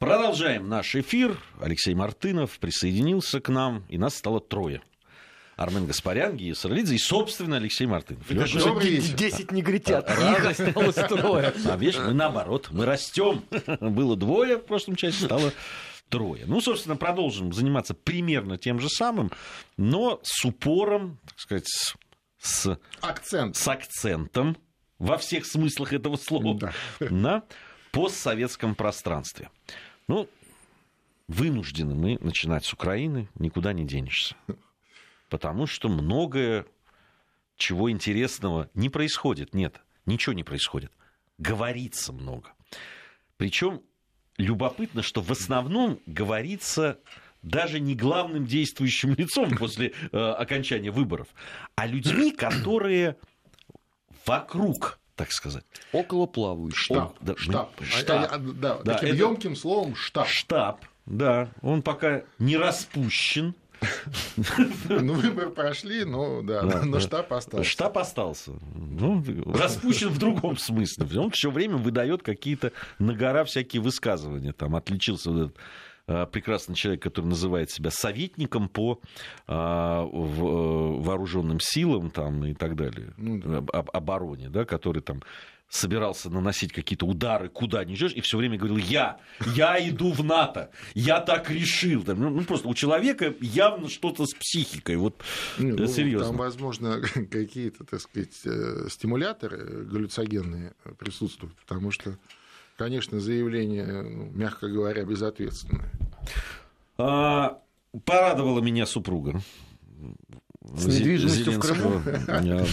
Продолжаем наш эфир. Алексей Мартынов присоединился к нам, и нас стало трое. Армен Гаспарян, Гия Сарлидзе и, собственно, Алексей Мартынов. Леша, Добрый вечер. 10 негритят, а, их осталось трое. А видишь, мы наоборот, мы растем. Было двое в прошлом часе, стало трое. Ну, собственно, продолжим заниматься примерно тем же самым, но с упором, так сказать, с, Акцент. с акцентом во всех смыслах этого слова да. на постсоветском пространстве. Ну, вынуждены мы начинать с Украины, никуда не денешься. Потому что многое, чего интересного не происходит. Нет, ничего не происходит. Говорится много. Причем любопытно, что в основном говорится даже не главным действующим лицом после э, окончания выборов, а людьми, которые вокруг так сказать. Около плавающих. Штаб. Да, штаб. Штаб. А, а, да, да, таким это... емким словом штаб. Штаб, да. Он пока не распущен. Ну, выборы прошли, но да, да но штаб остался. Штаб остался. Ну, распущен в другом смысле. Он все время выдает какие-то на гора всякие высказывания. Там отличился вот этот прекрасный человек, который называет себя советником по а, э, вооруженным силам там, и так далее, ну, да. об, обороне, да, который там собирался наносить какие-то удары, куда не идешь, и все время говорил, я, я иду в НАТО, я так решил. Там, ну, просто у человека явно что-то с психикой, вот не, ну, серьезно. Там, возможно, какие-то, так сказать, э, стимуляторы галлюцогенные присутствуют, потому что конечно, заявление, ну, мягко говоря, безответственное. А, порадовала меня супруга. С недвижимостью в Крыму?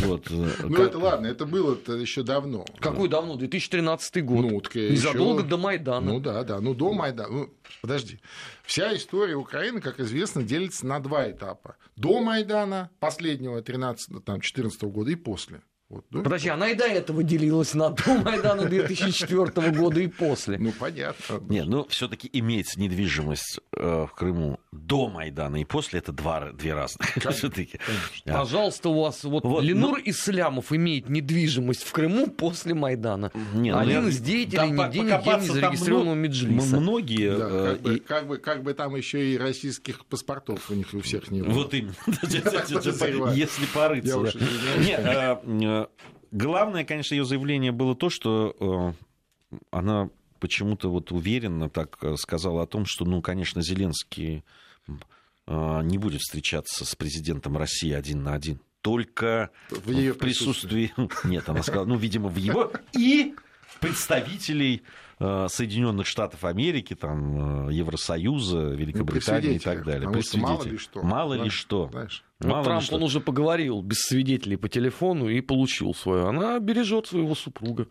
Вот. Э, ну, это ладно, это было еще давно. Какой давно? 2013 год. Ну, Незадолго до Майдана. Ну да, да, ну до Майдана. Ну, подожди. Вся история Украины, как известно, делится на два этапа. До Майдана, последнего 13-14 года и после. Вот, да? Подожди, она и до этого делилась на до Майдана 2004 года и после. Ну, понятно. Не, ну, все таки имеется недвижимость э, в Крыму до Майдана и после, это два, две разных. Все-таки. Пожалуйста, у вас вот, вот Ленур ну... Ислямов имеет недвижимость в Крыму после Майдана. Не, ну, Один я... из деятелей да, не денег зарегистрированного Меджлиса. Многие... Да, э, как, бы, как, бы, как бы там еще и российских паспортов у них у всех не было. Вот именно. Если порыться. Нет, э, Главное, конечно, ее заявление было то, что э, она почему-то вот уверенно так э, сказала о том, что, ну, конечно, Зеленский э, не будет встречаться с президентом России один на один. Только в, ее присутствии... присутствии... Нет, она сказала, ну, видимо, в его и представителей Соединенных Штатов Америки, там, Евросоюза, Великобритании ну, и так далее. Потому что мало ли что. Мало ли что. Знаешь, ну, Мало Трамп, он уже поговорил без свидетелей по телефону и получил свое. Она бережет своего супруга.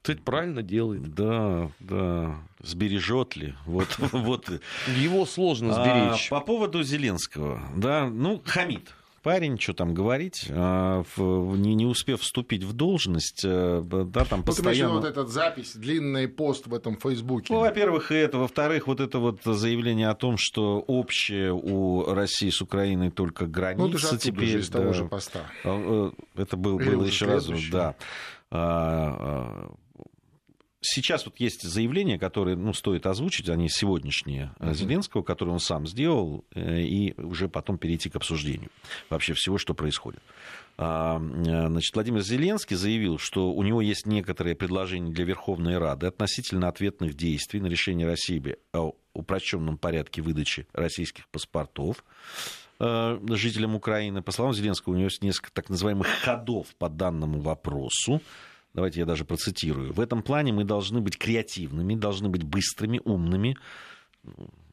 Кстати, правильно делает. Да, да. Сбережет ли? Вот, вот. Его сложно сберечь. А, по поводу Зеленского, да, ну, хамит парень, что там говорить, а, не, не успев вступить в должность, э, да, там постоянно... вот этот запись, длинный пост в этом Фейсбуке. Ну, во-первых, и это. Во-вторых, вот это вот заявление о том, что общее у России с Украиной только граница ну, это теперь. Же из да, того же поста. А, э, это был, было еще раз, да а, Сейчас вот есть заявления, которые ну, стоит озвучить, они сегодняшние uh-huh. Зеленского, которые он сам сделал, э, и уже потом перейти к обсуждению вообще всего, что происходит. А, значит, Владимир Зеленский заявил, что у него есть некоторые предложения для Верховной Рады относительно ответных действий на решение России о упрощенном порядке выдачи российских паспортов жителям Украины. По словам Зеленского, у него есть несколько так называемых ходов по данному вопросу давайте я даже процитирую, в этом плане мы должны быть креативными, должны быть быстрыми, умными,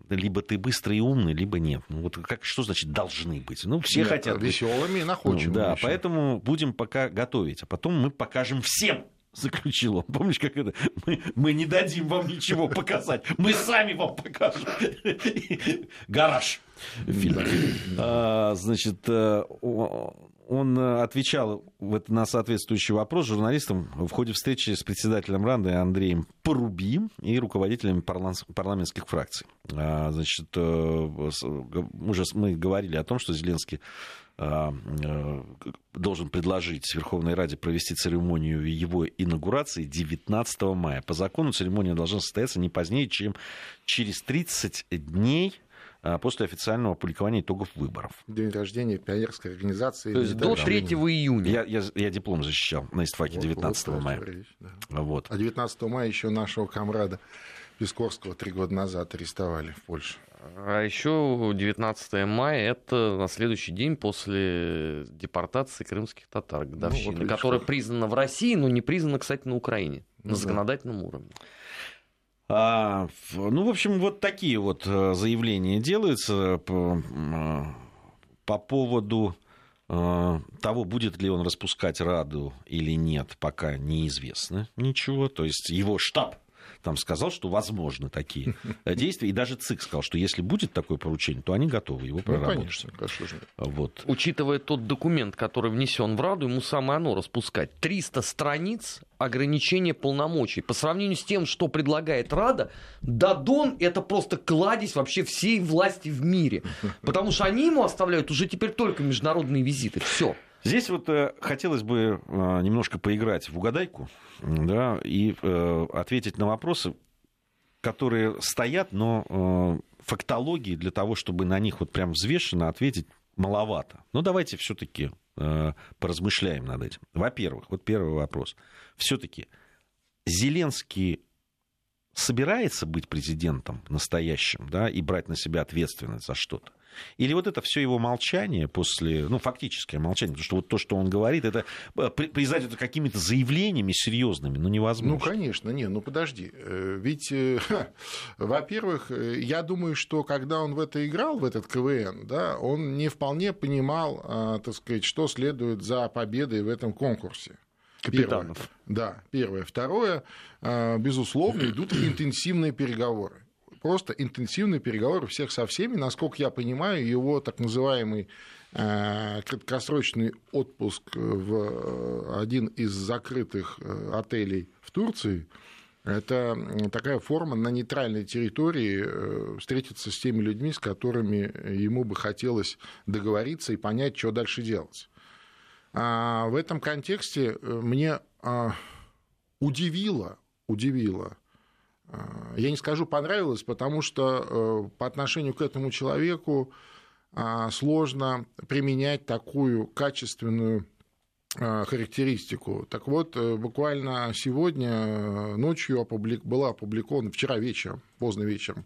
либо ты быстрый и умный, либо нет. Ну, вот как, что значит должны быть? Ну, все нет, хотят веселыми и находчивыми. Ну, да, еще. поэтому будем пока готовить, а потом мы покажем всем, заключил он. Помнишь, как это? Мы, мы не дадим вам ничего показать, мы сами вам покажем. Гараж. Фильм. А, значит, э, он отвечал на соответствующий вопрос журналистам в ходе встречи с председателем Ранды Андреем Поруби и руководителями парламентских фракций. А, значит, уже мы говорили о том, что Зеленский а, э, должен предложить Верховной Раде провести церемонию его инаугурации 19 мая. По закону церемония должна состояться не позднее, чем через 30 дней после официального опубликования итогов выборов. День рождения пионерской организации. То есть до 3 июня. Я, я, я диплом защищал на истфаке 19 вот, мая. Речь, да. вот. А 19 мая еще нашего комрада Пискорского три года назад арестовали в Польше. А еще 19 мая это на следующий день после депортации крымских татар, годовщины, ну, вот которая признана в России, но не признана, кстати, на Украине ну, на да. законодательном уровне. А, ну, в общем, вот такие вот э, заявления делаются по, по поводу э, того, будет ли он распускать Раду или нет, пока неизвестно ничего. То есть его штаб там сказал, что возможны такие действия. И даже ЦИК сказал, что если будет такое поручение, то они готовы его проработать. Ну, конечно, конечно. Вот. Учитывая тот документ, который внесен в Раду, ему самое оно распускать. 300 страниц ограничения полномочий. По сравнению с тем, что предлагает Рада, Дадон — это просто кладезь вообще всей власти в мире. Потому что они ему оставляют уже теперь только международные визиты. Все. Здесь вот э, хотелось бы э, немножко поиграть в угадайку да, и э, ответить на вопросы, которые стоят, но э, фактологии для того, чтобы на них вот прям взвешенно ответить, маловато. Но давайте все-таки э, поразмышляем над этим. Во-первых, вот первый вопрос. Все-таки Зеленский собирается быть президентом настоящим, да, и брать на себя ответственность за что-то? Или вот это все его молчание после, ну, фактическое молчание, потому что вот то, что он говорит, это э, признать это какими-то заявлениями серьезными, ну, невозможно. Ну, конечно, не, ну, подожди. Э, ведь, э, во-первых, я думаю, что когда он в это играл, в этот КВН, да, он не вполне понимал, а, так сказать, что следует за победой в этом конкурсе. Капитанов. Первое. Да, первое. Второе, а, безусловно, идут интенсивные переговоры просто интенсивные переговоры всех со всеми. Насколько я понимаю, его так называемый э, краткосрочный отпуск в э, один из закрытых э, отелей в Турции это такая форма на нейтральной территории встретиться с теми людьми, с которыми ему бы хотелось договориться и понять, что дальше делать. А в этом контексте мне а, удивило, удивило я не скажу понравилось, потому что э, по отношению к этому человеку а, сложно применять такую качественную а, характеристику. Так вот, э, буквально сегодня э, ночью опублик... было опубликовано, вчера вечером, поздно вечером,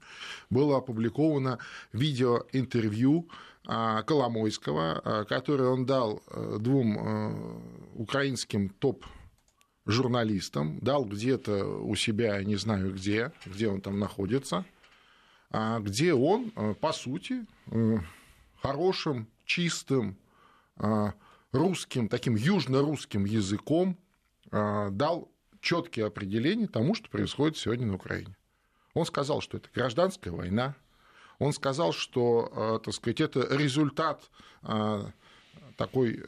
было опубликовано видеоинтервью Коломойского, которое он дал двум украинским топ журналистам, дал где-то у себя, не знаю где, где он там находится, а где он, э, по сути, э, хорошим, чистым, э, русским, таким южно-русским языком дал четкие определения тому, что происходит сегодня на Украине. Он сказал, что это гражданская война. Он сказал, что, так сказать, это результат такой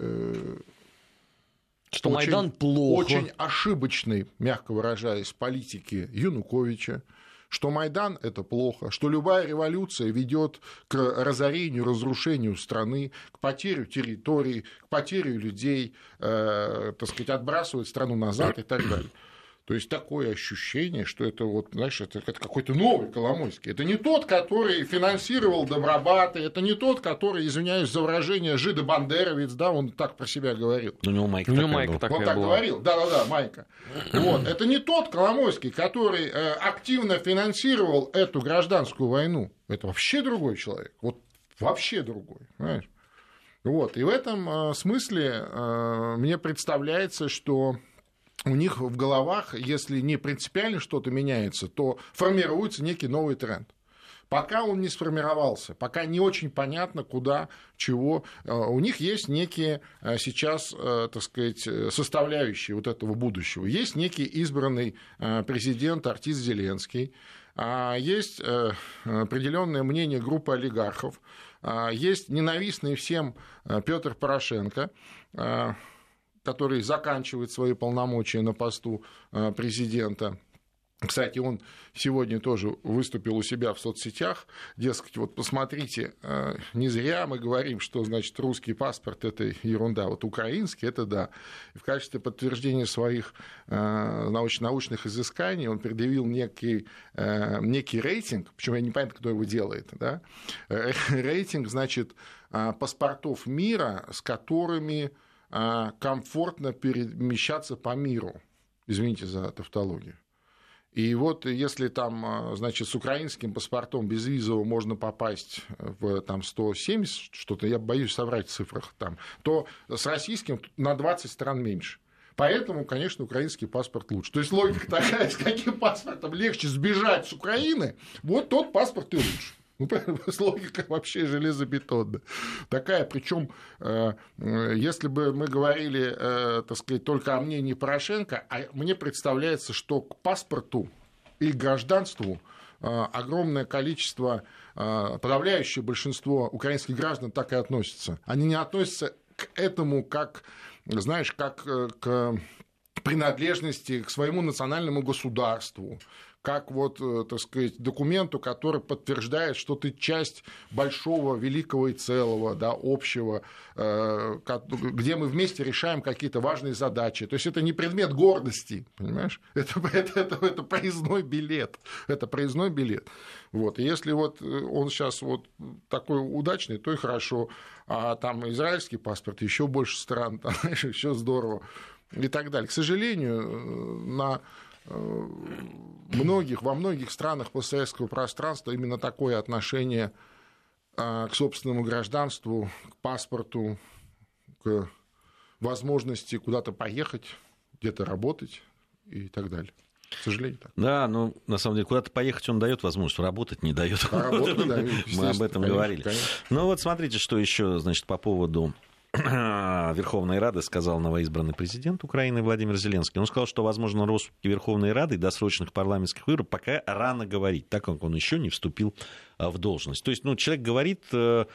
что очень, Майдан плохо. Очень ошибочной, мягко выражаясь, политики Януковича, что Майдан это плохо, что любая революция ведет к разорению, разрушению страны, к потере территорий, к потере людей, э, так сказать, отбрасывает страну назад и так далее. То есть такое ощущение, что это вот, знаешь, это, это какой-то новый Коломойский. Это не тот, который финансировал Добробаты, это не тот, который, извиняюсь за выражение, жидо-бандеровец, да, он так про себя говорил. У него майка У него майка такая Он так была. говорил, да-да-да, майка. Вот. Это не тот Коломойский, который э, активно финансировал эту гражданскую войну. Это вообще другой человек. Вот вообще другой, понимаешь? Вот. И в этом э, смысле э, мне представляется, что у них в головах, если не принципиально что-то меняется, то формируется некий новый тренд. Пока он не сформировался, пока не очень понятно, куда, чего. Э, у них есть некие э, сейчас, э, так сказать, составляющие вот этого будущего. Есть некий избранный президент, артист Зеленский, а, есть определенное мнение группы олигархов, а, есть ненавистный всем Петр Порошенко, который заканчивает свои полномочия на посту президента. Кстати, он сегодня тоже выступил у себя в соцсетях, дескать, вот посмотрите, э, не зря мы говорим, что, значит, русский паспорт – это ерунда, вот украинский – это да. И в качестве подтверждения своих э, научных изысканий он предъявил некий, э, некий рейтинг, причем я не понимаю, кто его делает, да? рейтинг, значит, паспортов мира, с которыми комфортно перемещаться по миру. Извините за тавтологию. И вот если там, а, значит, с украинским паспортом без визового можно попасть в там, 170 что-то, я боюсь соврать в цифрах там, то с российским на 20 стран меньше. Поэтому, конечно, украинский паспорт лучше. То есть логика такая, с каким паспортом легче сбежать с Украины, вот тот паспорт и лучше. Ну, логика вообще железобетонная. Такая, причем, э, э, если бы мы говорили, э, так сказать, только о мнении Порошенко, а мне представляется, что к паспорту и гражданству огромное количество, подавляющее большинство украинских граждан так и относятся. Они не относятся к этому как, знаешь, как к принадлежности к своему национальному государству, как вот, э, так сказать, документу, который подтверждает, что ты часть большого, великого и целого, да, общего, э, где мы вместе решаем какие-то важные задачи. То есть это не предмет гордости, понимаешь? Это, это, это, это проездной билет. Это проездной билет. Вот. И если вот э, он сейчас вот такой удачный, то и хорошо. А там израильский паспорт, еще больше стран, там, еще здорово и так далее. К сожалению, на многих, во многих странах постсоветского пространства именно такое отношение э, к собственному гражданству, к паспорту, к возможности куда-то поехать, где-то работать и так далее. К сожалению, так. Да, но ну, на самом деле куда-то поехать он дает возможность, работать не дает. А работать, да, Мы об этом конечно, говорили. Конечно. Ну вот смотрите, что еще, значит, по поводу Верховной Рады сказал новоизбранный президент Украины Владимир Зеленский. Он сказал, что, возможно, распуске Верховной Рады и досрочных парламентских выборов пока рано говорить, так как он еще не вступил а, в должность. То есть, ну, человек говорит э,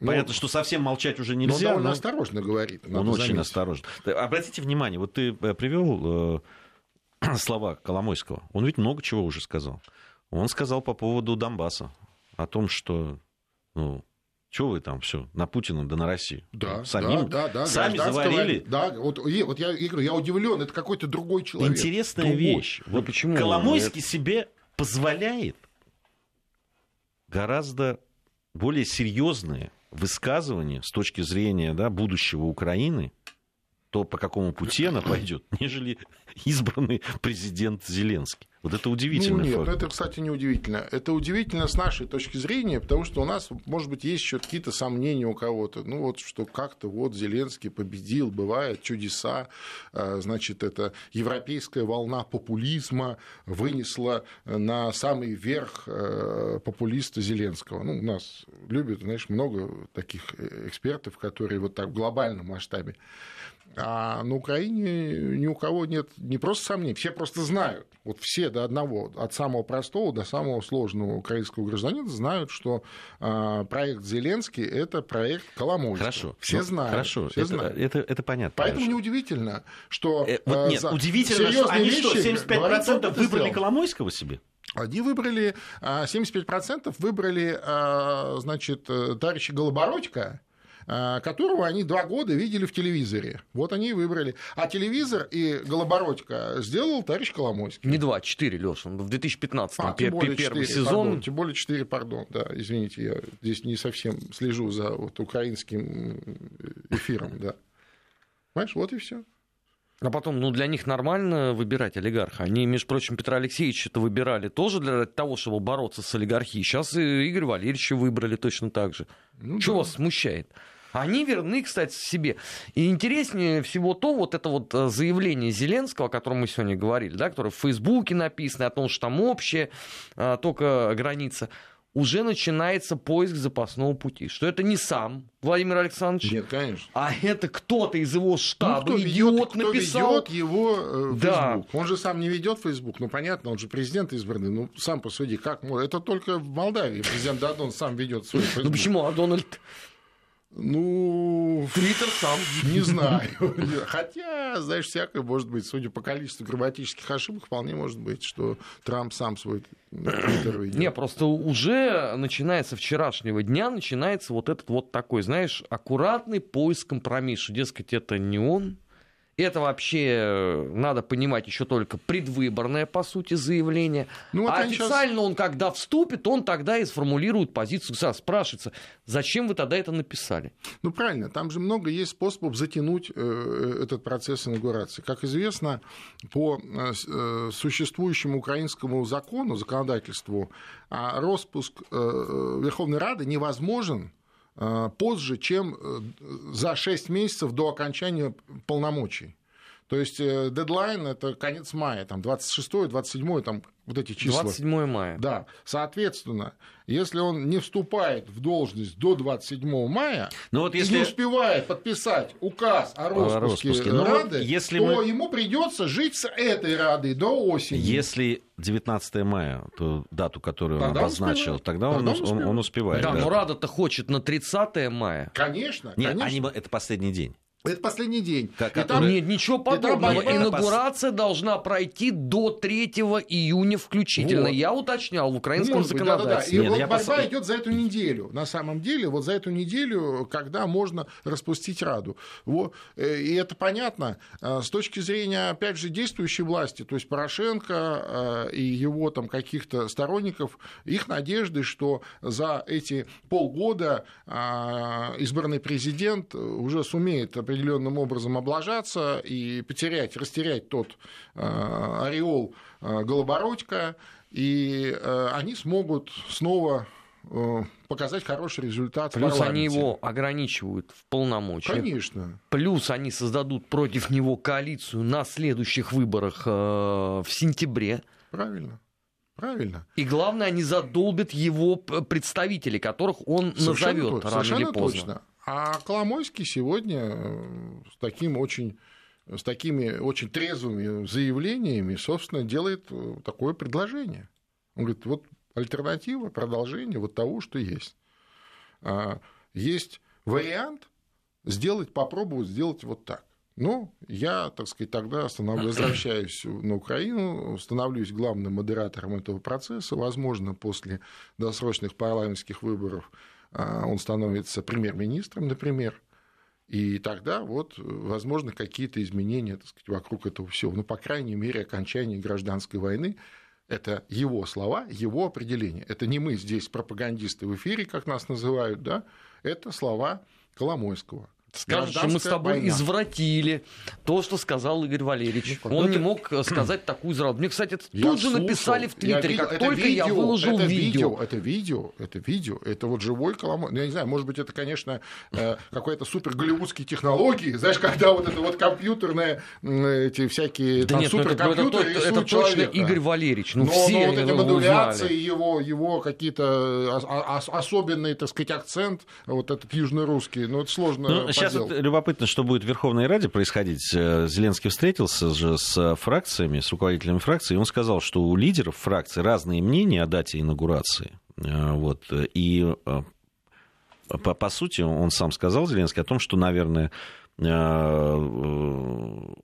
ну, Понятно, что совсем молчать уже нельзя. Но он довольно но... осторожно говорит. Он очень заметить. осторожно. Обратите внимание, вот ты э, привел э, слова Коломойского. Он ведь много чего уже сказал. Он сказал по поводу Донбасса, о том, что ну, чего вы там все на Путина да на Россию? Да, Самим, да, да, да. Сами заварили. Да, вот, и, вот я, я, я удивлен, это какой-то другой человек. Интересная другой. вещь. Вот почему Коломойский это... себе позволяет гораздо более серьезные высказывания с точки зрения да, будущего Украины, то по какому пути она пойдет, нежели избранный президент Зеленский. Вот это удивительно. Ну, нет, факт. это, кстати, не удивительно. Это удивительно с нашей точки зрения, потому что у нас, может быть, есть еще какие-то сомнения у кого-то. Ну, вот что как-то вот Зеленский победил, бывает чудеса. А, значит, это европейская волна популизма вынесла на самый верх э, популиста Зеленского. Ну, у нас любят, знаешь, много таких э, экспертов, которые вот так в глобальном масштабе а на Украине ни у кого нет не просто сомнений, все просто знают. Вот все до одного, от самого простого до самого сложного украинского гражданина знают, что э, проект Зеленский – это проект Коломойского. Хорошо. Все ну, знают. Хорошо, все это, знают. Это, это понятно. Поэтому хорошо. неудивительно, что... Э, вот нет, удивительно, что они что, 75% выбрали Коломойского себе? Они выбрали, 75% а, выбрали, а, значит, э, товарища Голобородько, а, которого они два года видели в телевизоре. Вот они и выбрали. А телевизор и Голобородько сделал товарищ Коломойский. Не два, четыре, Леша. В 2015 а, более первый 4, сезон. Пардон, тем более четыре, пардон. Да, извините, я здесь не совсем слежу за вот украинским эфиром. Да. Понимаешь, вот и все. А потом, ну, для них нормально выбирать олигарха. Они, между прочим, Петра Алексеевича это выбирали тоже для того, чтобы бороться с олигархией. Сейчас и Игорь Валерьевича выбрали точно так же. Ну, Чего да. вас смущает? Они верны, кстати, себе. И интереснее всего то, вот это вот э, заявление Зеленского, о котором мы сегодня говорили, да, которое в Фейсбуке написано, о том, что там общая э, только граница. уже начинается поиск запасного пути. Что это не сам Владимир Александрович. Нет, конечно. А это кто-то из его штаба, ну, кто идиот ведет, кто написал. ведет его э, Да. Facebook. Он же сам не ведет Facebook. Ну, понятно, он же президент избранный. Ну, сам посуди, как можно. Это только в Молдавии президент Дадон сам ведет свой Ну Facebook. почему? А Дональд Ну, Твиттер сам. не знаю. Хотя, знаешь, всякое может быть. Судя по количеству грамматических ошибок, вполне может быть, что Трамп сам свой Твиттер ведет. Не, просто уже начинается вчерашнего дня, начинается вот этот вот такой, знаешь, аккуратный поиск компромисса. Дескать, это не он. Это вообще, э, надо понимать, еще только предвыборное, по сути, заявление. Ну, вот а официально он, когда вступит, он тогда и сформулирует позицию государства. Спрашивается, зачем вы тогда это написали? Ну, правильно, там же много есть способов затянуть э, этот процесс инаугурации. Как известно, по э, э, существующему украинскому закону, законодательству, а, распуск э, э, Верховной Рады невозможен э, позже, чем э, за 6 месяцев до окончания полномочий. То есть э, дедлайн это конец мая, там 26 27 там вот эти числа. 27 мая. Да, соответственно, если он не вступает в должность до 27 мая Ну вот и если... не успевает подписать указ о распуске, распуске. Ну вот Рады, если то мы- ему придется жить с этой Радой до осени. Если 19 мая, то дату, которую он Тогда он обозначил, успевает. тогда, Тогда он, он ус- он- успевает. он успевает. Да, да. но Рада-то хочет на 30 мая. Конечно, Нет, конечно. они, это последний день. Это последний день. Как- И там- Нет, ничего подобного. борьба- Инаугурация должна пройти до 3 июня включительно. Вот. Я уточнял в украинском может быть, да-да-да. законодательстве. И Нет, вот я борьба пос- идет за эту неделю. На самом деле, вот за эту неделю, когда можно распустить Раду. Во- э, И это понятно. А С точки зрения, опять же, действующей власти, то есть Порошенко э, и его там каких-то сторонников, их надежды, что за эти полгода избранный президент уже сумеет определенным образом облажаться и потерять, растерять тот а, ореол а, Голобородька, и э, они смогут снова э, показать хороший результат Плюс они его ограничивают в полномочиях. Конечно. Плюс они создадут против него коалицию на следующих выборах э, в сентябре. Правильно. Правильно. И главное, они задолбят его представителей, которых он Совершенно назовет рано или совершенно поздно. точно. А Коломойский сегодня э, с таким очень с такими очень трезвыми заявлениями, собственно, делает э, такое предложение. Он говорит, вот альтернатива, продолжение вот того, что есть. А, Есть вариант сделать, попробовать сделать вот так. Ну, я, так сказать, тогда станов- возвращаюсь на Украину, становлюсь главным модератором этого процесса. Возможно, после досрочных парламентских выборов а, он становится премьер-министром, например. И тогда вот, возможно, какие-то изменения так сказать, вокруг этого всего. Ну, по крайней мере, окончание гражданской войны это его слова, его определение. Это не мы здесь пропагандисты в эфире, как нас называют, да? Это слова Коломойского. Скажут, что мы с тобой война. извратили то, что сказал Игорь Валерьевич. Ну, Он это- не мог э, сказать такую израду. Мне, кстати, это Я тут же слушал, написали в я Твиттере, видел, как это только я видео, выложил это видео. Это видео, это видео, это вот живой Коломой. Ну, я не знаю, может быть, это, конечно, э, какой-то супер голливудские технологии, знаешь, когда вот это вот компьютерные, эти всякие Да там нет, ну это, это, суперкомпьютеры то- это рисуют точно. Игорь Валерьевич. Ну, но, все но вот эти его модуляции, узнали. его, его какие-то ос- ос- особенный, так сказать, акцент, вот этот южно-русский, ну, это сложно Ну, сейчас вот любопытно, что будет в Верховной Раде происходить. Э, Зеленский встретился же с фракциями, с руководителями фракций, и он сказал, что у лидеров фракций разные мнения о дате инаугурации. Э, Вот, и э, по, по сути, он сам сказал, Зеленский, о том, что, наверное, э, э,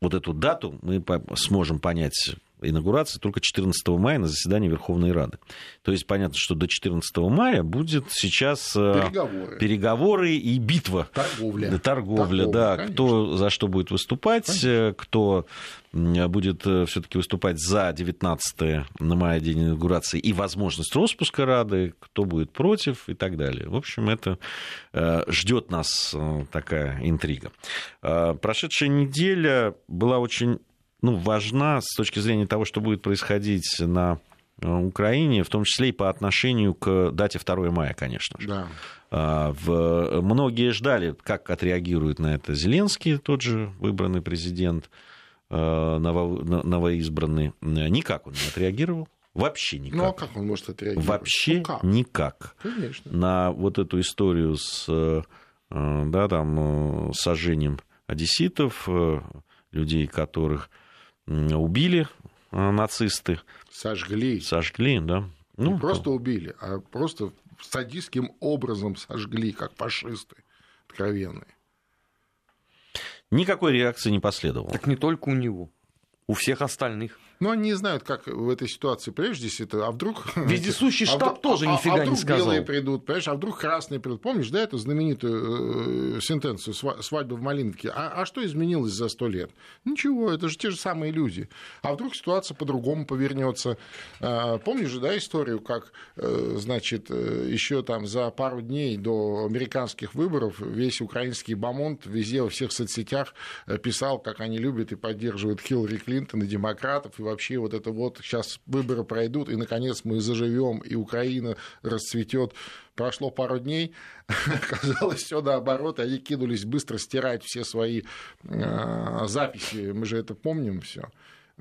вот эту дату мы сможем понять инаугурации только 14 мая на заседании Верховной Рады. То есть понятно, что до 14 мая будет сейчас э, Переговоры. переговоры и битва. Торговля. Торговля, Торговля, да. конечно. Кто за что будет выступать, э, кто м, будет все-таки выступать за 19 на мая день инаугурации и возможность распуска Рады, кто будет против и так далее. В общем, это ждет нас э, такая интрига. Э, Прошедшая неделя была очень ну, важна с точки зрения того, что будет происходить на э, Украине, в том числе и по отношению к дате 2 мая, конечно же. Да. А, В... Многие ждали, как отреагирует на это Зеленский, тот же выбранный президент, э, ново- новоизбранный. Никак он не отреагировал. Вообще никак. Ну а как он может отреагировать? Вообще ну, как? никак. Конечно. На вот эту историю с э, да, там, сожжением одесситов, людей, которых убили нацисты. Сожгли. Сожгли, да. Ну, Не просто убили, а просто садистским образом сожгли, как фашисты откровенные. Никакой реакции не последовало. Так не только у него, у всех остальных. Но они не знают, как в этой ситуации прежде это, а вдруг... Вездесущий а штаб а, тоже а, нифига а, а не сказал. белые придут, понимаешь, а вдруг красные придут. Помнишь, да, эту знаменитую э, сентенцию «Свадьба в Малиновке»? А, а что изменилось за сто лет? Ничего, это же те же самые люди. А вдруг ситуация по-другому повернется? А, помнишь да, историю, как, э, значит, э, еще там за пару дней до американских выборов весь украинский бомонд везде во всех соцсетях писал, как они любят и поддерживают Хиллари Клинтон и демократов, и вообще вот это вот сейчас выборы пройдут, и, наконец, мы заживем, и Украина расцветет. Прошло пару дней, оказалось все наоборот, они кинулись быстро стирать все свои э, записи, мы же это помним все.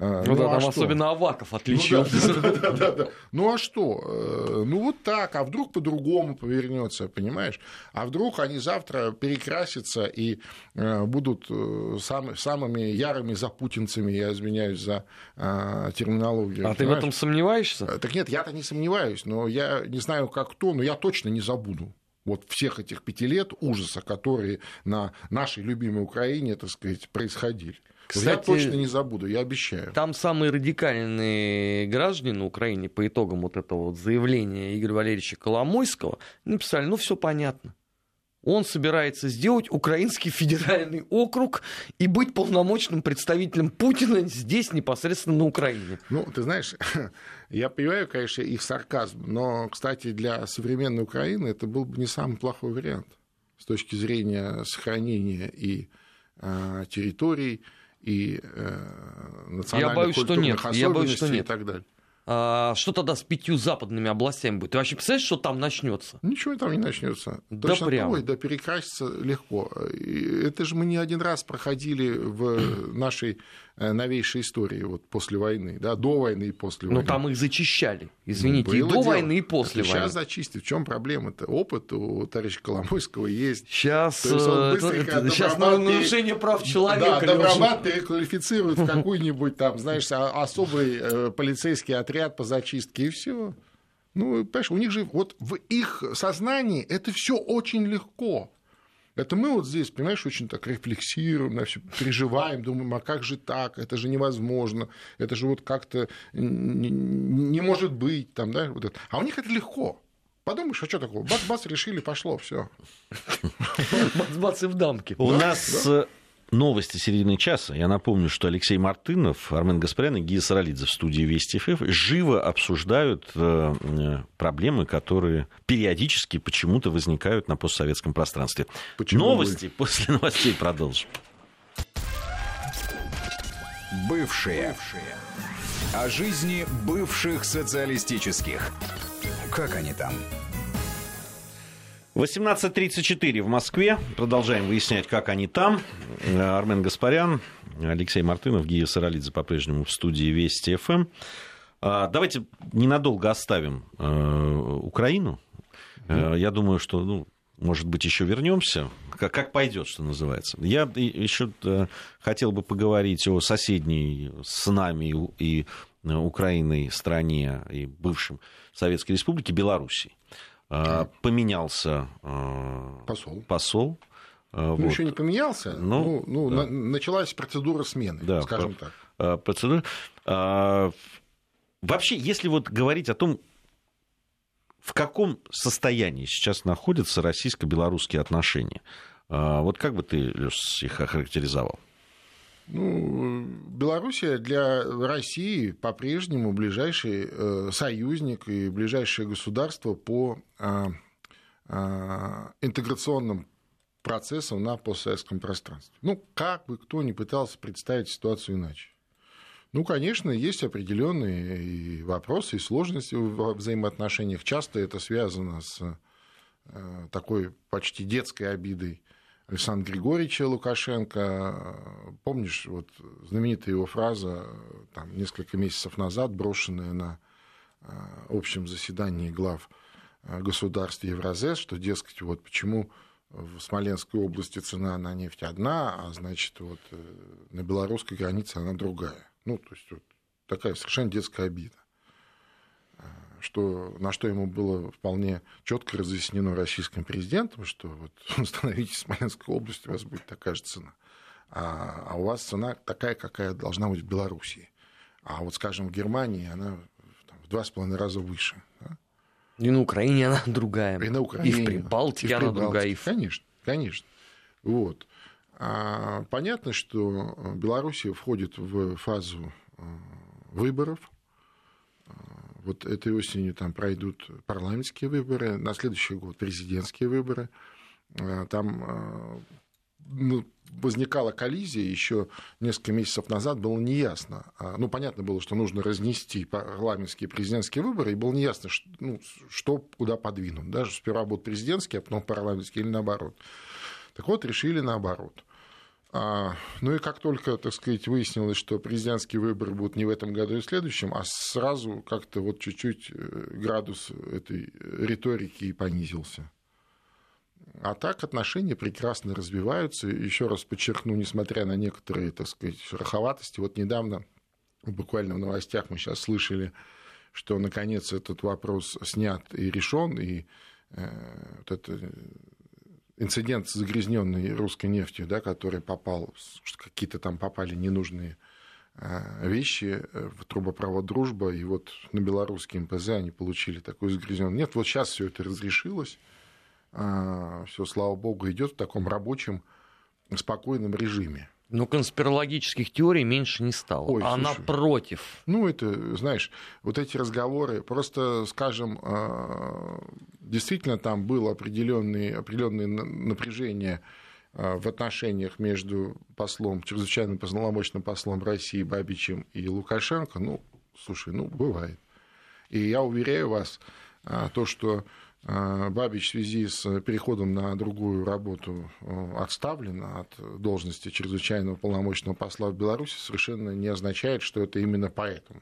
А, ну, ну да, а там что? особенно Аваков отличился. Ну, да, да, да, да. ну а что? Э, ну вот так, а вдруг по-другому повернется, понимаешь? А вдруг они завтра перекрасятся и э, будут э, сам, самыми ярыми запутинцами, я извиняюсь за терминологию. А понимаешь? ты в этом сомневаешься? Так нет, я-то не сомневаюсь, но я не знаю, как кто, но я точно не забуду вот всех этих пяти лет ужаса, которые на нашей любимой Украине, так сказать, происходили. Кстати, я точно не забуду, я обещаю. Там самые радикальные граждане на Украине по итогам вот этого вот заявления Игоря Валерьевича Коломойского написали, ну все понятно. Он собирается сделать Украинский федеральный округ и быть полномочным представителем Путина здесь, непосредственно на Украине. Ну, ты знаешь, я понимаю, конечно, их сарказм, но, кстати, для современной Украины это был бы не самый плохой вариант с точки зрения сохранения и э, территорий, и э, национальных я боюсь, что нет. Я боюсь, что нет. и так далее. А, что тогда с пятью западными областями будет? Ты вообще представляешь, что там начнется? Ничего там не начнется. Да Точно прямо. Ой, да перекраситься легко. Это же мы не один раз проходили в нашей новейшей истории вот после войны, да, до войны и после войны. Но там их зачищали, извините, ну, и до дело. войны, и после Это войны. Сейчас зачистят. В чем проблема-то? Опыт у товарища Коломойского есть. Сейчас, есть это, сейчас нарушение прав человека. Да, добромат переквалифицируют в какой-нибудь там, знаешь, особый э, полицейский отряд по зачистке, и все. Ну, понимаешь, у них же вот в их сознании это все очень легко. Это мы вот здесь, понимаешь, очень так рефлексируем, на все, переживаем, думаем, а как же так, это же невозможно, это же вот как-то не, не может быть, там, да, вот это. А у них это легко. Подумаешь, а что такого? Бац-бац, решили, пошло, все. Бац-бац и в дамке. У нас новости середины часа. Я напомню, что Алексей Мартынов, Армен Гаспарян и Гия Саралидзе в студии Вести ФФ живо обсуждают э, э, проблемы, которые периодически почему-то возникают на постсоветском пространстве. Почему Новости вы? после новостей продолжим. Бывшие. Бывшие. О жизни бывших социалистических. Как они там? 18.34 в Москве. Продолжаем выяснять, как они там. Армен Гаспарян, Алексей Мартынов, Гия Саралидзе по-прежнему в студии Вести ФМ. А, давайте ненадолго оставим э, Украину. Mm. Я думаю, что, ну, может быть, еще вернемся. Как, как пойдет, что называется. Я еще э, хотел бы поговорить о соседней с нами и Украиной стране и бывшем Советской Республике Белоруссии. А, поменялся а, посол. посол. А, ну, вот. еще не поменялся, ну, ну, ну да. на, началась процедура смены, да, скажем так. Процедура. Вообще, если вот говорить о том, в каком состоянии сейчас находятся российско-белорусские отношения, вот как бы ты, Леш, их охарактеризовал? Ну, Белоруссия для России по-прежнему ближайший э, союзник и ближайшее государство по э, э, интеграционным процессам на постсоветском пространстве. Ну, как бы кто ни пытался представить ситуацию иначе. Ну, конечно, есть определенные и вопросы, и сложности в взаимоотношениях. Часто это связано с такой почти детской обидой Александра Григорьевича Лукашенко. Помнишь, вот знаменитая его фраза там, несколько месяцев назад, брошенная на общем заседании глав государств Евразес, что, дескать, вот почему в Смоленской области цена на нефть одна, а значит, вот на белорусской границе она другая. Ну, то есть вот такая совершенно детская обида что, на что ему было вполне четко разъяснено российским президентом, что вот становитесь Смоленской области, у вас будет такая же цена. А, а у вас цена такая, какая должна быть в Белоруссии. А вот, скажем, в Германии она там, в два с половиной раза выше. Да? И на Украине она другая. И на Украине. И в Прибалтике, и в Прибалтике она другая. И в... Конечно, конечно. Вот. А, понятно, что Белоруссия входит в фазу э, выборов – вот этой осенью там пройдут парламентские выборы, на следующий год президентские выборы. А, там а, ну, возникала коллизия еще несколько месяцев назад, было неясно. А, ну, понятно было, что нужно разнести парламентские и президентские выборы, и было неясно, что, ну, что куда подвинут. Даже сперва будут президентские, а потом парламентские или наоборот. Так вот, решили наоборот. А, ну и как только, так сказать, выяснилось, что президентские выборы будут не в этом году и в следующем, а сразу как-то вот чуть-чуть э, градус этой риторики и понизился. А так отношения прекрасно развиваются. Еще раз подчеркну, несмотря на некоторые, так сказать, шероховатости, вот недавно, буквально в новостях мы сейчас слышали, что наконец этот вопрос снят и решен, и э, вот это инцидент с загрязненной русской нефтью, да, который попал, какие-то там попали ненужные а, вещи э, в трубопровод «Дружба», и вот на белорусский МПЗ они получили такую загрязненную. Нет, вот сейчас все это разрешилось, а, все, слава богу, идет в таком рабочем, спокойном режиме. Но конспирологических теорий меньше не стало, Ой, а слушай, напротив. Ну, это, знаешь, вот эти разговоры, просто, скажем, а, действительно там было определенное, определенное напряжение а, в отношениях между послом, чрезвычайным полномочным послом России Бабичем и Лукашенко, ну, слушай, ну, бывает. И я уверяю вас, а, то, что Бабич в связи с переходом на другую работу отставлен от должности чрезвычайного полномочного посла в Беларуси, совершенно не означает, что это именно поэтому.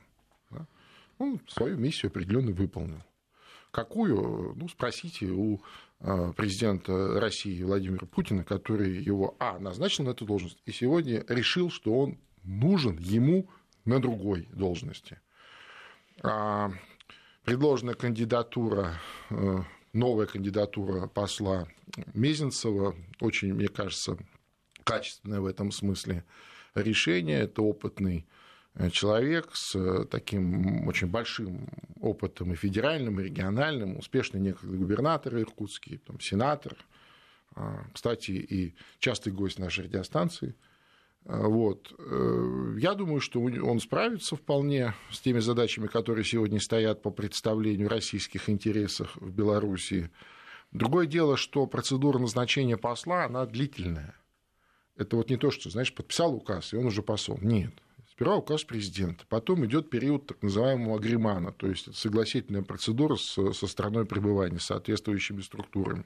Он свою миссию определенно выполнил. Какую? Ну, спросите у а, президента России Владимира Путина, который его, а, назначил на эту должность, и сегодня решил, что он нужен ему на другой должности. Предложена кандидатура, э, новая кандидатура посла Мезенцева, очень, мне кажется, качественное в этом смысле решение. Это опытный Э, человек с э, таким очень большим опытом и федеральным, и региональным, успешный некогда губернатор иркутский, там, сенатор, а, кстати, и частый гость нашей радиостанции. А, вот. Э, я думаю, что он справится вполне с теми задачами, которые сегодня стоят по представлению российских интересов в Беларуси. Другое дело, что процедура назначения посла, она длительная. Это вот не то, что, знаешь, подписал указ, и он уже посол. Нет. Сперва указ президента, потом идет период так называемого агримана, то есть согласительная процедура со страной пребывания, соответствующими структурами.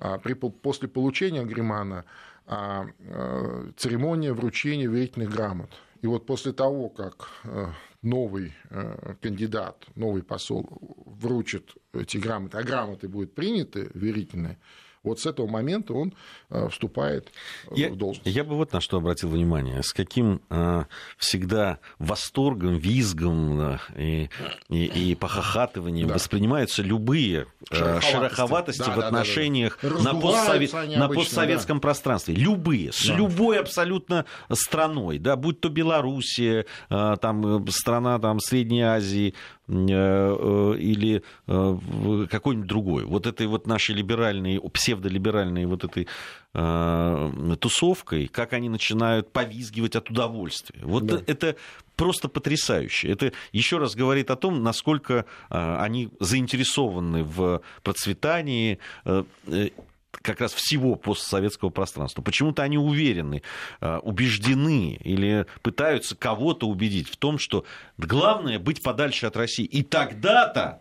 А при, после получения агримана а, а, церемония вручения верительных грамот. И вот после того, как а, новый а, кандидат, новый посол вручит эти грамоты, а грамоты будут приняты верительные, вот с этого момента он э, вступает э, я, в должность. Я бы вот на что обратил внимание. С каким э, всегда восторгом, визгом и, и, и похохатыванием да. воспринимаются любые шероховатости, шероховатости да, в отношениях да, да, на, постсовет... на постсоветском да. пространстве. Любые, с да. любой абсолютно страной, да, будь то Белоруссия, там, страна там, Средней Азии, или какой-нибудь другой. Вот этой вот нашей либеральной псевдолиберальной вот этой э, тусовкой, как они начинают повизгивать от удовольствия. Вот да. это просто потрясающе. Это еще раз говорит о том, насколько э, они заинтересованы в процветании э, э как раз всего постсоветского пространства. Почему-то они уверены, э, убеждены или пытаются кого-то убедить в том, что главное быть подальше от России. И тогда-то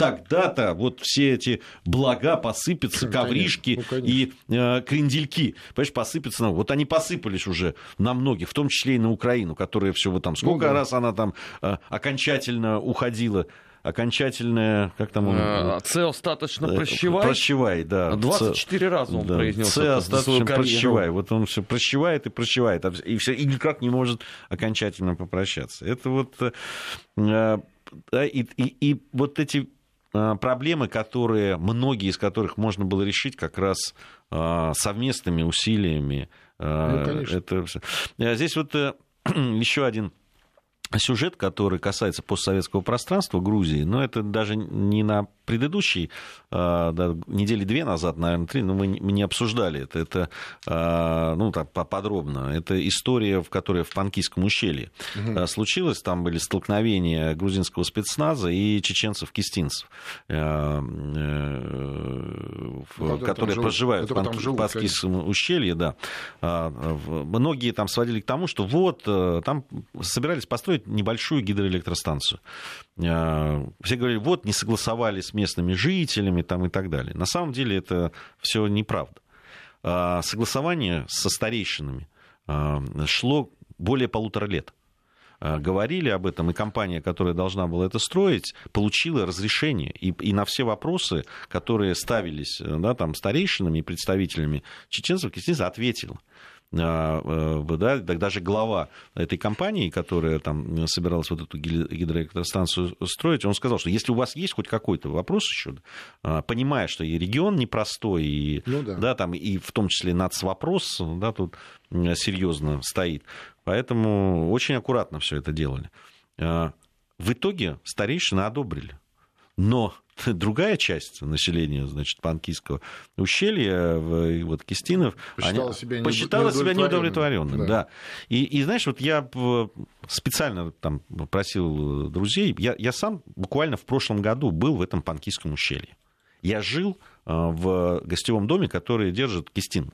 тогда-то вот все эти блага посыпятся, конечно, ковришки ну, и э, крендельки, понимаешь, посыпятся. Вот они посыпались уже на многих, в том числе и на Украину, которая все вот там, сколько ну, да. раз она там э, окончательно уходила окончательное, как там он... А, С остаточно э, прощевай. Прощевай, да. 24 раза он да. произнес С остаточно прощевай. Вот он все прощевает и прощевает, а и, все, и никак не может окончательно попрощаться. Это вот... Да, и, и, и вот эти проблемы, которые, многие из которых можно было решить как раз совместными усилиями. Ну, конечно. Это... Здесь вот еще один сюжет, который касается постсоветского пространства Грузии, но это даже не на предыдущей, а, да, недели две назад, наверное, три, но мы, не обсуждали это, это а, ну, так, подробно. Это история, в которой в Панкийском ущелье угу. случилось, там были столкновения грузинского спецназа и чеченцев-кистинцев, э, ну, которые проживают которые в Панкийском ущелье, да. Многие там сводили к тому, что вот, э, там собирались построить небольшую гидроэлектростанцию. Все говорили, вот, не согласовали с местными жителями там, и так далее. На самом деле это все неправда. А, согласование со старейшинами а, шло более полутора лет. А, говорили об этом, и компания, которая должна была это строить, получила разрешение. И, и на все вопросы, которые ставились да, там, старейшинами и представителями чеченцев, естественно, ответила. А, э, да, даже глава этой компании, которая там собиралась вот эту гидроэлектростанцию строить, он сказал, что если у вас есть хоть какой-то вопрос еще, а, понимая, что и регион непростой, и, ну, да. Да, там, и в том числе нацвопрос да, тут серьезно стоит, поэтому очень аккуратно все это делали. А, в итоге старейшины одобрили. Но другая часть населения, значит, Панкийского ущелья, вот Кистинов, посчитала они, себя, посчитала себя неудовлетворенным. Да. Да. И, и, знаешь, вот я специально там просил друзей, я, я сам буквально в прошлом году был в этом Панкийском ущелье. Я жил а, в гостевом доме, который держит Кистин.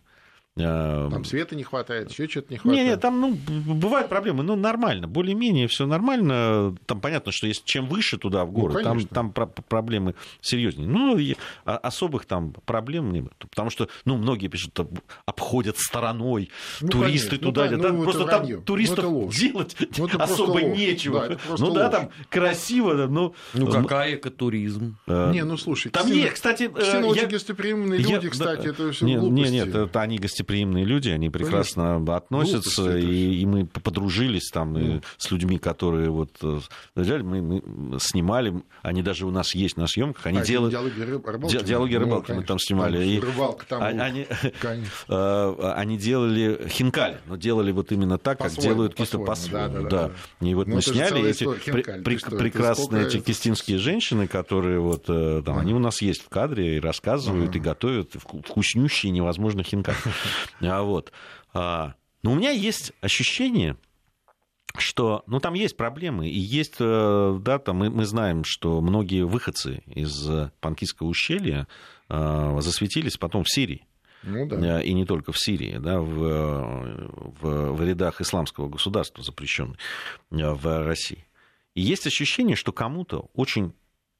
Э, там света не хватает, еще что-то не хватает. Не, не, там ну, бывают проблемы, но нормально, более-менее все нормально. Там понятно, что если чем выше туда в горы, ну, там, там проблемы серьезнее. Ну, а, особых там проблем нет. Потому что, ну, многие пишут, обходят стороной, ну, туристы конечно. туда ну, да, ну, Просто там вранье. туристов ну, делать ну, особо нечего. Да, ну ложь. да, там красиво, но... Ну, какая экотуризм? Э, не, ну слушай, там не, кстати... Все э, очень гостеприимные люди, кстати, это все глупости. Нет, нет, это они гостеприимные гостеприимные люди, они прекрасно Конечно. относятся, и, и мы подружились там mm. с людьми, которые вот э, мы, мы снимали, они даже у нас есть на съемках, они а, делают диалоги рыбалки, диалоги ну, рыбалки мы там снимали, и рыбалка там они, э, они делали хинкали, но делали вот именно так, как делают кисто по-своему, да, да, да. И вот ну, мы сняли эти прекрасные эти кистинские женщины, которые вот там, они у нас есть в кадре и рассказывают и готовят вкуснющие невозможно хинкали. А вот. А, но у меня есть ощущение, что, ну, там есть проблемы, и есть, э, да, там мы, мы знаем, что многие выходцы из Панкийского ущелья э, засветились потом в Сирии. Ну, да. Э, и не только в Сирии, да, в, в, в рядах исламского государства, запрещенной в России. И есть ощущение, что кому-то очень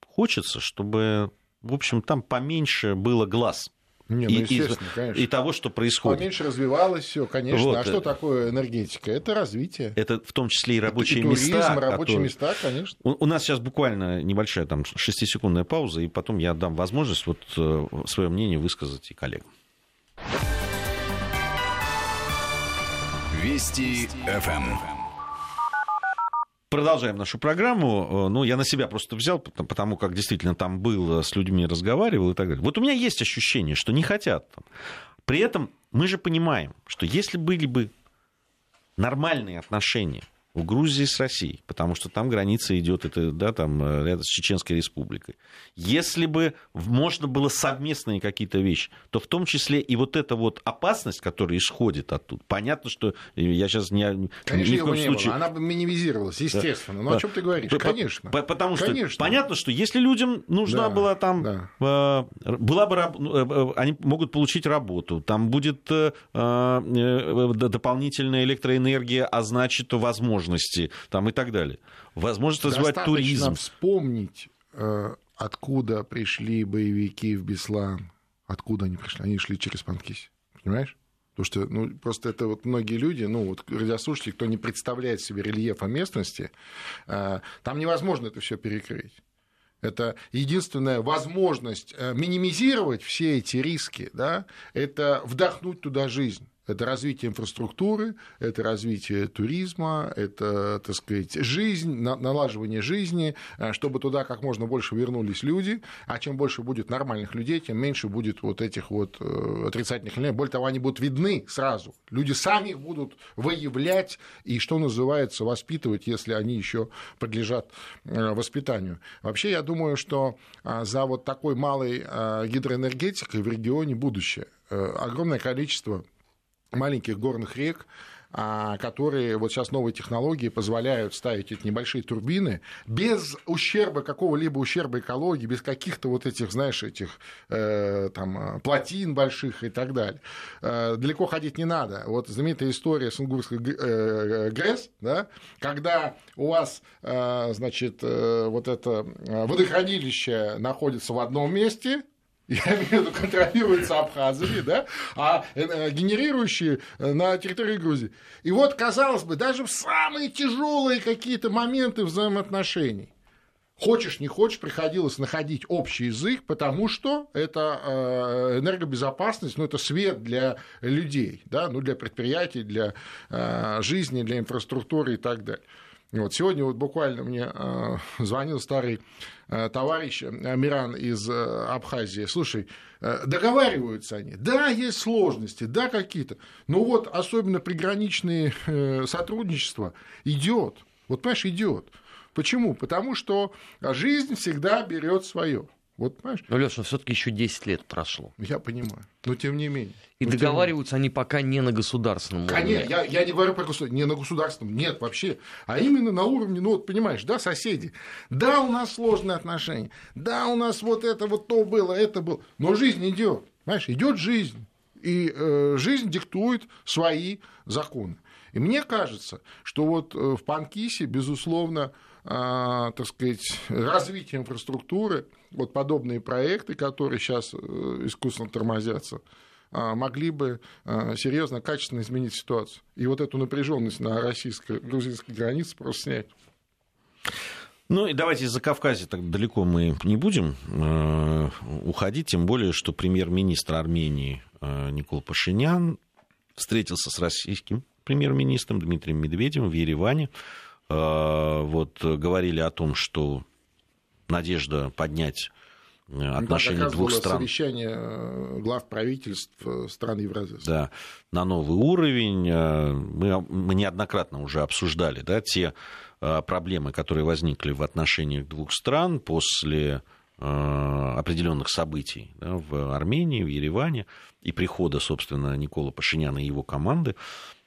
хочется, чтобы, в общем, там поменьше было глаз не, ну, и, конечно. и того, что происходит. Поменьше развивалось все, конечно. Вот. А что такое энергетика? Это развитие. Это в том числе и рабочие Это и туризм, места. рабочие которые... места, конечно. У, у нас сейчас буквально небольшая там 6-секундная пауза, и потом я дам возможность вот э, свое мнение высказать и коллегам. Вести ФМ. Продолжаем нашу программу. Э, ну, я на себя просто взял, потому как действительно там был, э, с людьми разговаривал и так далее. Вот у меня есть ощущение, что не хотят. При этом мы же понимаем, что если были бы нормальные отношения в Грузии с Россией, потому что там граница идет, это, да, там э, рядом с Чеченской республикой. Если бы можно было совместные какие-то вещи, то в том числе и вот эта вот опасность, которая исходит оттуда, понятно, что я сейчас не... Конечно, ни в коем случае... было. Она бы минимизировалась, естественно. Да. Ну, о чем ты говоришь? Конечно. Потому что Конечно. понятно, что если людям нужна да. была там... Да. Э, была бы... Ну, э, они могут получить работу, там будет дополнительная электроэнергия, а значит, возможно возможности там, и так далее. Возможность развивать туризм. вспомнить, э, откуда пришли боевики в Беслан. Откуда они пришли? Они шли через Панкись. Понимаешь? Потому что ну, просто это вот многие люди, ну, вот радиослушатели, кто не представляет себе рельефа местности, э, там невозможно это все перекрыть. Это единственная возможность э, минимизировать все эти риски, да, это вдохнуть туда жизнь. Это развитие инфраструктуры, это развитие туризма, это, так сказать, жизнь, налаживание жизни, э, чтобы туда как можно больше вернулись люди, а чем больше будет нормальных людей, тем меньше будет вот этих вот э, отрицательных элементов. Более того, они будут видны сразу. Люди сами их будут выявлять и, что называется, воспитывать, если они еще подлежат э, воспитанию. Вообще, я думаю, что за вот такой малой гидроэнергетикой в регионе будущее. Огромное количество маленьких горных рек, а, которые вот сейчас новые технологии позволяют ставить эти небольшие турбины без ущерба, какого-либо ущерба экологии, без каких-то вот этих, знаешь, этих э, там плотин больших и так далее. Э, далеко ходить не надо. Вот знаменитая история с Ингурской э, ГРЭС, да, когда у вас, э, значит, э, вот это водохранилище находится в одном месте, я имею в виду, контролируется абхазами, да, а э, генерирующие э, на территории Грузии. И вот, казалось бы, даже в самые тяжелые какие-то моменты взаимоотношений, хочешь, не хочешь, приходилось находить общий язык, потому что это э, энергобезопасность, ну, это свет для людей, да, ну, для предприятий, для жизни, для инфраструктуры и так далее. Вот сегодня вот буквально мне э, звонил старый э, товарищ Миран из э, Абхазии. Слушай, договариваются они. Да, есть сложности, да, какие-то. Но вот особенно приграничные сотрудничество идет. Вот, понимаешь, идет. Почему? Потому что жизнь всегда берет свое. Вот, понимаешь? Ну, Леша, все-таки еще 10 лет прошло. Я понимаю. Но тем не менее. И договариваются они пока не на государственном уровне. Конечно, я, я не говорю про государственном, не на государственном, нет вообще. А именно на уровне, ну вот понимаешь, да, соседи. Да, у нас сложные отношения. Да, у нас вот это вот то было, это было. Но жизнь идет. Понимаешь, идет жизнь. И э, жизнь диктует свои законы. И мне кажется, что вот э, в Панкисе, безусловно, а, так сказать, развитие инфраструктуры, вот подобные проекты, которые сейчас э, искусственно тормозятся, а, могли бы а, серьезно, качественно изменить ситуацию. И вот эту напряженность на российско-грузинской границе просто снять. Ну и давайте из-за Кавказа так далеко мы не будем э, уходить, тем более, что премьер-министр Армении э, Никол Пашинян встретился с российским премьер-министром Дмитрием Медведевым в Ереване. Э, вот говорили о том, что надежда поднять э, отношения да, двух стран. совещание э, глав правительств стран Евразии. Да, на новый уровень. Мы, мы неоднократно уже обсуждали да, те проблемы, которые возникли в отношениях двух стран после определенных событий да, в Армении, в Ереване и прихода, собственно, Никола Пашиняна и его команды.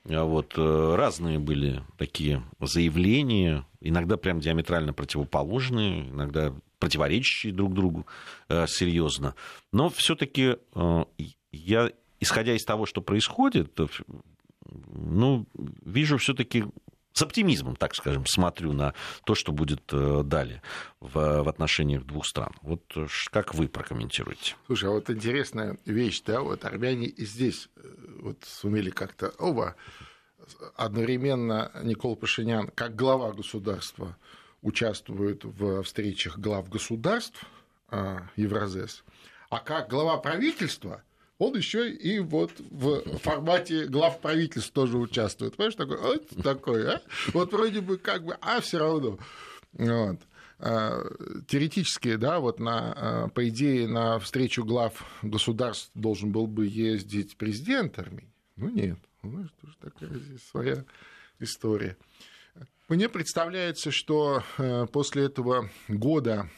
А вот, э, разные были такие заявления, иногда прям диаметрально противоположные, иногда противоречащие друг другу э, серьезно. Но все-таки э, я, исходя из того, что происходит, ну, вижу все-таки с оптимизмом, так скажем, смотрю на то, что будет далее в, в отношениях двух стран. Вот как вы прокомментируете? Слушай, а вот интересная вещь, да, вот армяне и здесь вот сумели как-то оба одновременно Никол Пашинян, как глава государства, участвует в встречах глав государств а, Евразес, а как глава правительства он еще и вот в формате глав правительств тоже участвует. Понимаешь, такой, вот такой, а? Вот вроде бы как бы, а все равно. Вот. А, теоретически, да, вот на, а, по идее, на встречу глав государств должен был бы ездить президент Армении. Ну, нет. Ну, тоже такая здесь своя история. Мне представляется, что э, после этого года,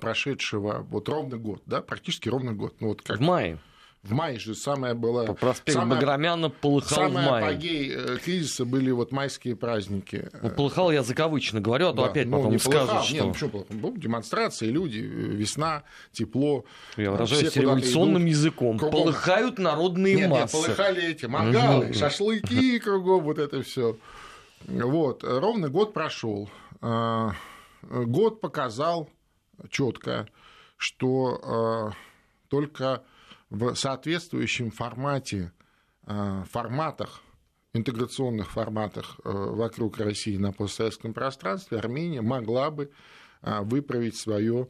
прошедшего, вот ровно год, да, практически ровно год. Ну, вот как... В мае. В мае же самая была... По проспекту самая, Баграмяна полыхал самая в мае. апогей э, кризиса были вот майские праздники. Ну, полыхал я закавычно говорю, а то да, опять ну, потом не скажут, полыхал, что... Нет, ну, почему полыхал? Демонстрации, люди, весна, тепло. Я выражаюсь революционным идут, языком. Кругом... Полыхают народные нет, массы. Нет, полыхали эти мангалы, шашлыки кругом, вот это все. Вот, ровно год прошел. Год показал четко, что а, только в соответствующем формате, э, форматах, интеграционных форматах э, вокруг России на постсоветском пространстве Армения могла бы выправить свое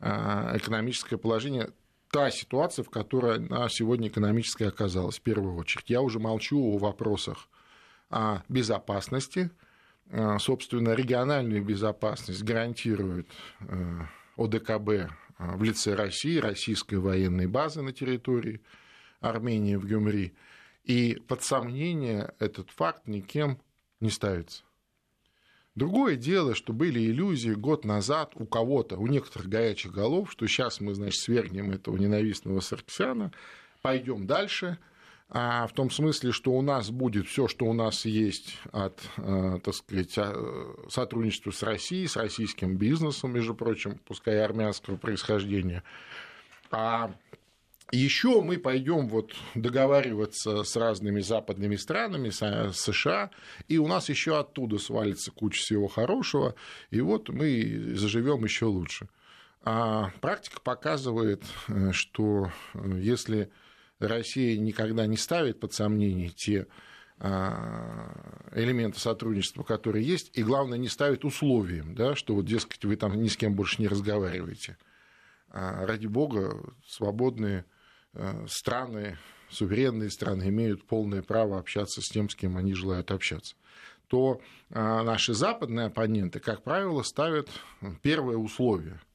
экономическое положение та ситуация, в которой она сегодня экономическая оказалась, в первую очередь. Я уже молчу о вопросах безопасности. Собственно, региональную безопасность гарантирует ОДКБ в лице России, российской военной базы на территории Армении в Гюмри. И под сомнение этот факт никем не ставится. Другое дело, что были иллюзии год назад у кого-то, у некоторых горячих голов, что сейчас мы, значит, свергнем этого ненавистного Сарксяна, пойдем дальше, а в том смысле, что у нас будет все, что у нас есть от, э, так сказать, а, сотрудничества с Россией, с российским бизнесом, между прочим, пускай армянского происхождения. А еще мы пойдем вот договариваться с разными западными странами, с США, и у нас еще оттуда свалится куча всего хорошего, и вот мы заживем еще лучше. А практика показывает, э, что э, если Россия никогда не ставит под сомнение те а, элементы сотрудничества, которые есть, и, главное, не ставит условием, да, что вот, дескать, вы там ни с кем больше не разговариваете. А, ради бога, свободные а, страны, суверенные страны имеют полное право общаться с тем, с кем они желают общаться то наши западные оппоненты, как правило, ставят первое условие а,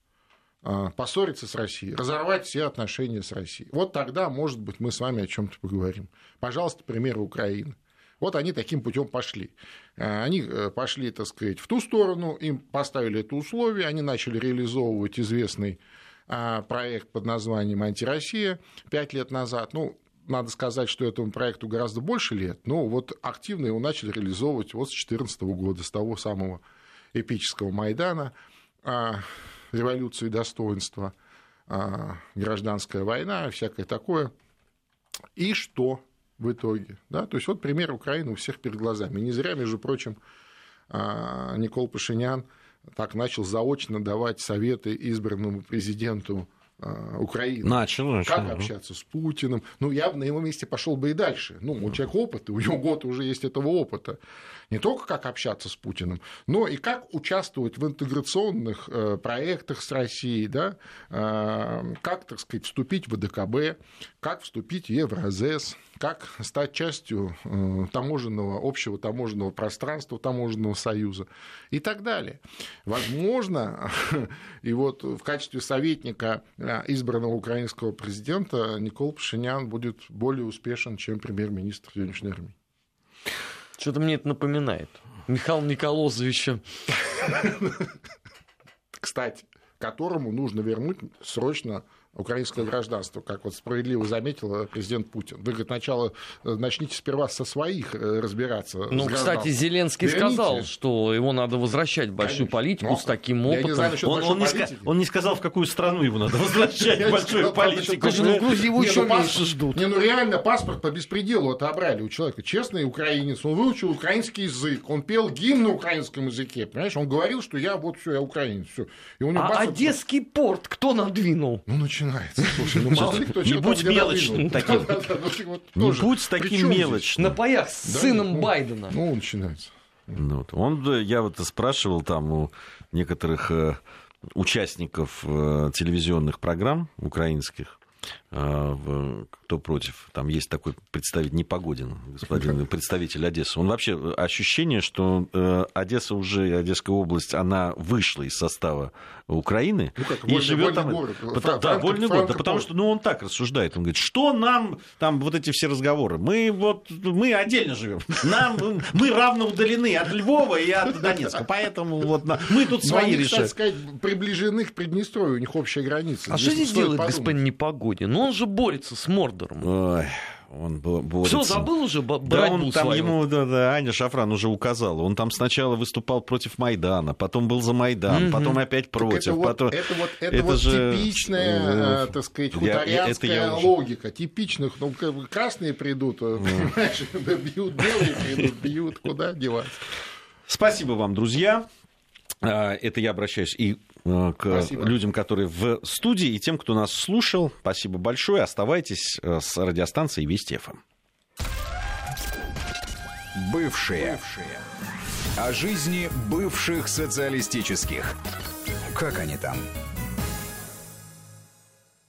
поссориться с Россией, разорвать все отношения с Россией. Вот тогда, может быть, мы с вами о чем-то поговорим. Пожалуйста, пример Украины. Вот они таким путем пошли. А, они э, пошли, так сказать, в ту сторону, им поставили это условие, они начали реализовывать известный а, проект под названием «Антироссия» пять лет назад. Ну, надо сказать, что этому проекту гораздо больше лет, но вот активно его начали реализовывать вот с 2014 года, с того самого эпического Майдана революции достоинства, а, гражданская война, всякое такое. И что в итоге? Да? То есть вот пример Украины у всех перед глазами. Не зря, между прочим, а, Никол Пашинян так начал заочно давать советы избранному президенту Украины. Начал, начал. Как общаться с Путиным. Ну, я бы на его месте пошел бы и дальше. Ну, у человека опыт, у него год уже есть этого опыта. Не только как общаться с Путиным, но и как участвовать в интеграционных э, проектах с Россией, да? Э, как, так сказать, вступить в ДКБ, как вступить в Евразес, как стать частью э, таможенного, общего таможенного пространства, таможенного союза и так далее. Возможно, и вот в качестве советника э, избранного украинского президента Никол Пашинян будет более успешен, чем премьер-министр сегодняшней армии. Что-то мне это напоминает. Михаил Николозовича. Кстати, которому нужно вернуть срочно украинское гражданство, как вот справедливо заметил президент Путин. Вы, говорит, сначала э, начните сперва со своих э, разбираться. Ну, кстати, Зеленский Верните. сказал, что его надо возвращать в большую Конечно. политику Но с таким опытом. Не знаю, он, он, не ска- он не сказал, в какую страну его надо возвращать в большую политику. Ну, Грузии его еще ну, меньше ждут. Не, ну реально паспорт по беспределу отобрали у человека. Честный украинец, он выучил украинский язык, он пел гимн на украинском языке, понимаешь? Он говорил, что я вот все, я украинец, все. а Одесский порт кто надвинул? Ну, начинается начинается. Слушай, ну мало ли кто Не будь мелочным таким. Ну, Не будь таким мелочным. На паях с сыном ну, Байдена. Ну, начинается. Ну, он, я вот спрашивал там у некоторых э, участников э, телевизионных программ украинских, э, кто против. Там есть такой представитель Непогодин, господин представитель Одессы. Он вообще ощущение, что Одесса уже, Одесская область, она вышла из состава Украины ну, как, и живет там. Город, потому, да, вольный город. Да, потому что ну, он так рассуждает. Он говорит, что нам там вот эти все разговоры? Мы вот мы отдельно живем. Нам мы равно удалены от Львова и от Донецка. Поэтому вот мы тут свои решаем. сказать, приближены к Приднестровью, у них общая граница. А что здесь делает господин Непогодин? Ну он же борется с Мордором. Ой он борется. Все, забыл уже борьбу да, он там свою. ему, да, да, Аня Шафран уже указала. Он там сначала выступал против Майдана, потом был за Майдан, mm-hmm. потом опять против. это, потом... вот, это вот, это это вот же... типичная, э, так сказать, хуторянская я, я логика. Уже... Типичных, ну, красные придут, понимаешь, бьют, белые придут, бьют, куда деваться. Спасибо вам, друзья. А, это я обращаюсь и Э, к Спасибо. людям, которые в студии, и тем, кто нас слушал. Спасибо большое. Оставайтесь э, с радиостанцией Вести ФМ. Бывшие. Бывшие. О жизни бывших социалистических. Как они там?